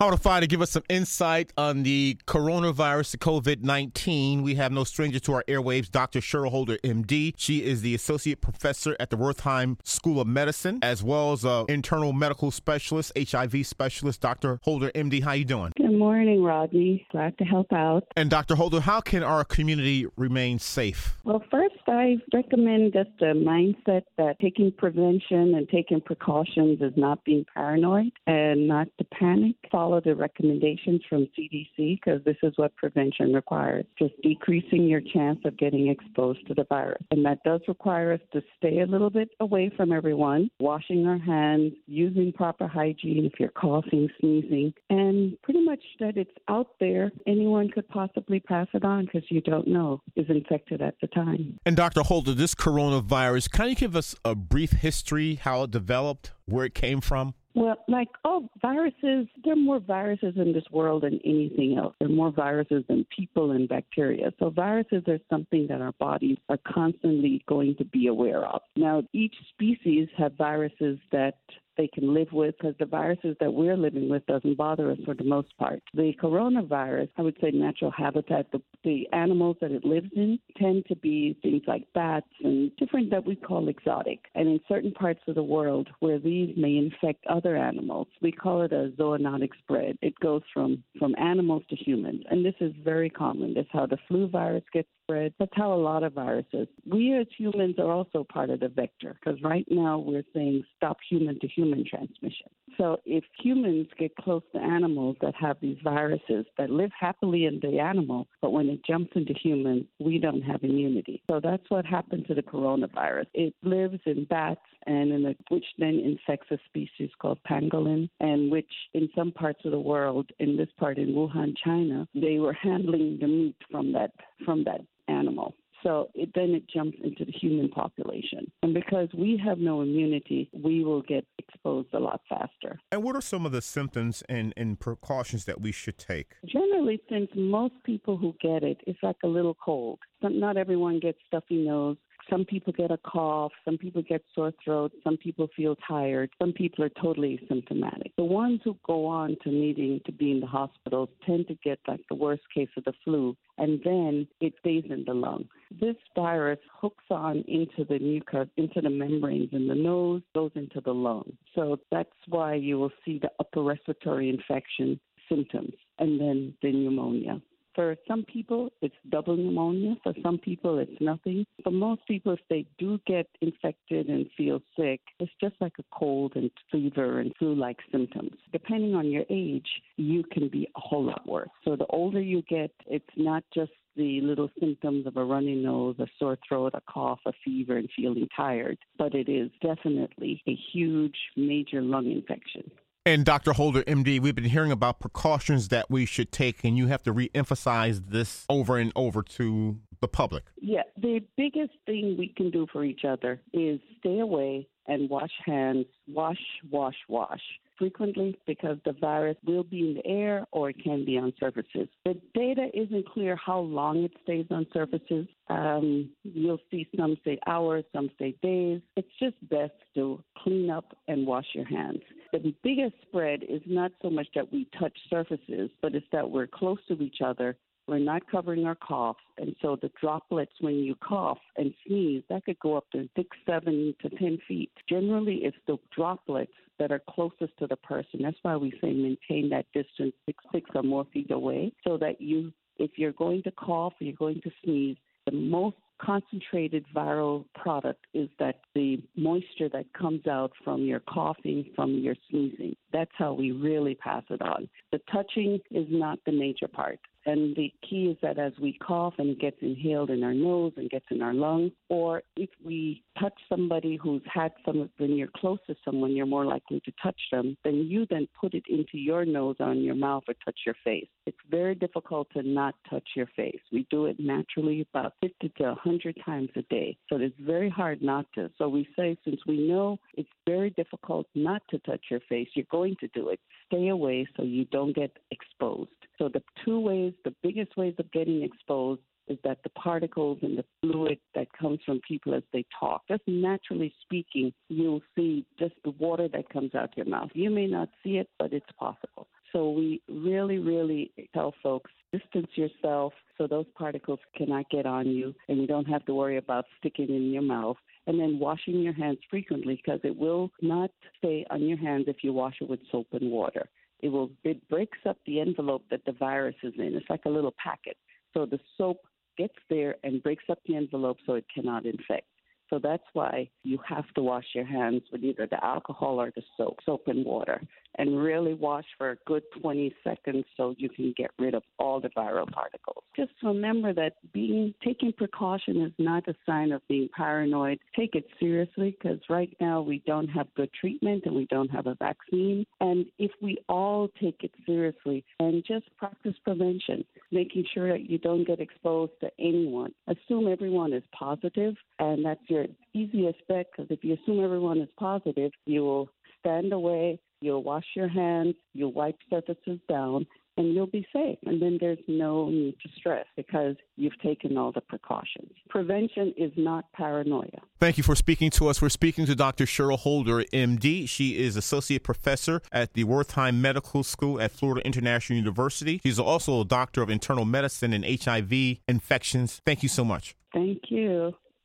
How to find to give us some insight on the coronavirus, the COVID 19. We have no stranger to our airwaves, Dr. Cheryl Holder, MD. She is the associate professor at the Wertheim School of Medicine, as well as an internal medical specialist, HIV specialist. Dr. Holder, MD, how you doing? Good morning, Rodney. Glad to help out. And Dr. Holder, how can our community remain safe? Well, first, I recommend just a mindset that taking prevention and taking precautions is not being paranoid and not to panic. Follow follow the recommendations from CDC because this is what prevention requires just decreasing your chance of getting exposed to the virus. And that does require us to stay a little bit away from everyone, washing our hands, using proper hygiene if you're coughing, sneezing, and pretty much that it's out there. Anyone could possibly pass it on because you don't know is infected at the time. And Dr. Holder, this coronavirus, can you give us a brief history, how it developed, where it came from? Well, like all viruses, there are more viruses in this world than anything else. There are more viruses than people and bacteria. So viruses are something that our bodies are constantly going to be aware of. Now, each species have viruses that they can live with because the viruses that we're living with doesn't bother us for the most part. The coronavirus, I would say natural habitat, the, the animals that it lives in tend to be things like bats and different that we call exotic. And in certain parts of the world where these may infect other animals, we call it a zoonotic spread. It goes from, from animals to humans. And this is very common. That's how the flu virus gets spread. That's how a lot of viruses. We as humans are also part of the vector because right now we're saying stop human to human human transmission. So if humans get close to animals that have these viruses that live happily in the animal, but when it jumps into humans, we don't have immunity. So that's what happened to the coronavirus. It lives in bats and in a, which then infects a species called pangolin, and which in some parts of the world, in this part in Wuhan, China, they were handling the meat from that from that animal. So it, then it jumps into the human population. And because we have no immunity, we will get exposed a lot faster. And what are some of the symptoms and, and precautions that we should take? Generally, since most people who get it, it's like a little cold. Not everyone gets stuffy nose. Some people get a cough, some people get sore throat, some people feel tired, some people are totally asymptomatic. The ones who go on to needing to be in the hospitals tend to get like the worst case of the flu, and then it stays in the lung. This virus hooks on into the mucus, into the membranes in the nose, goes into the lung. So that's why you will see the upper respiratory infection symptoms and then the pneumonia. For some people, it's double pneumonia. For some people, it's nothing. For most people, if they do get infected and feel sick, it's just like a cold and fever and flu like symptoms. Depending on your age, you can be a whole lot worse. So the older you get, it's not just the little symptoms of a runny nose, a sore throat, a cough, a fever, and feeling tired, but it is definitely a huge, major lung infection. And Dr. Holder, MD, we've been hearing about precautions that we should take, and you have to re-emphasize this over and over to the public. Yeah, the biggest thing we can do for each other is stay away and wash hands. Wash, wash, wash frequently because the virus will be in the air or it can be on surfaces. The data isn't clear how long it stays on surfaces. Um, you'll see some say hours, some say days. It's just best to clean up and wash your hands. The biggest spread is not so much that we touch surfaces, but it's that we're close to each other we're not covering our cough, and so the droplets when you cough and sneeze that could go up to six, seven to ten feet. Generally, it's the droplets that are closest to the person. That's why we say maintain that distance six, six or more feet away, so that you, if you're going to cough you're going to sneeze, the most concentrated viral product is that the moisture that comes out from your coughing, from your sneezing. That's how we really pass it on. The touching is not the major part. And the key is that as we cough and it gets inhaled in our nose and gets in our lungs, or if we touch somebody who's had some, when you're close to someone, you're more likely to touch them, then you then put it into your nose on your mouth or touch your face. It's very difficult to not touch your face. We do it naturally about 50 to 100 times a day. So it's very hard not to. So we say, since we know it's very difficult not to touch your face, you're going to do it. Stay away so you don't get exposed. So the two ways, the biggest ways of getting exposed is that the particles and the fluid that comes from people as they talk, just naturally speaking, you'll see just the water that comes out your mouth. You may not see it, but it's possible. So we really, really tell folks distance yourself so those particles cannot get on you and you don't have to worry about sticking in your mouth. And then washing your hands frequently because it will not stay on your hands if you wash it with soap and water. It will it breaks up the envelope that the virus is in. It's like a little packet. So the soap gets there and breaks up the envelope so it cannot infect. So that's why you have to wash your hands with either the alcohol or the soap, soap and water, and really wash for a good 20 seconds so you can get rid of all the viral particles. Just remember that being taking precaution is not a sign of being paranoid. Take it seriously because right now we don't have good treatment and we don't have a vaccine. And if we all take it seriously and just practice prevention, making sure that you don't get exposed to anyone, assume everyone is positive, and that's your easiest bet because if you assume everyone is positive, you will stand away, you'll wash your hands, you'll wipe surfaces down, and you'll be safe. And then there's no need to stress because you've taken all the precautions. Prevention is not paranoia. Thank you for speaking to us. We're speaking to Dr. Cheryl Holder, MD. She is Associate Professor at the Wertheim Medical School at Florida International University. She's also a Doctor of Internal Medicine and HIV infections. Thank you so much. Thank you.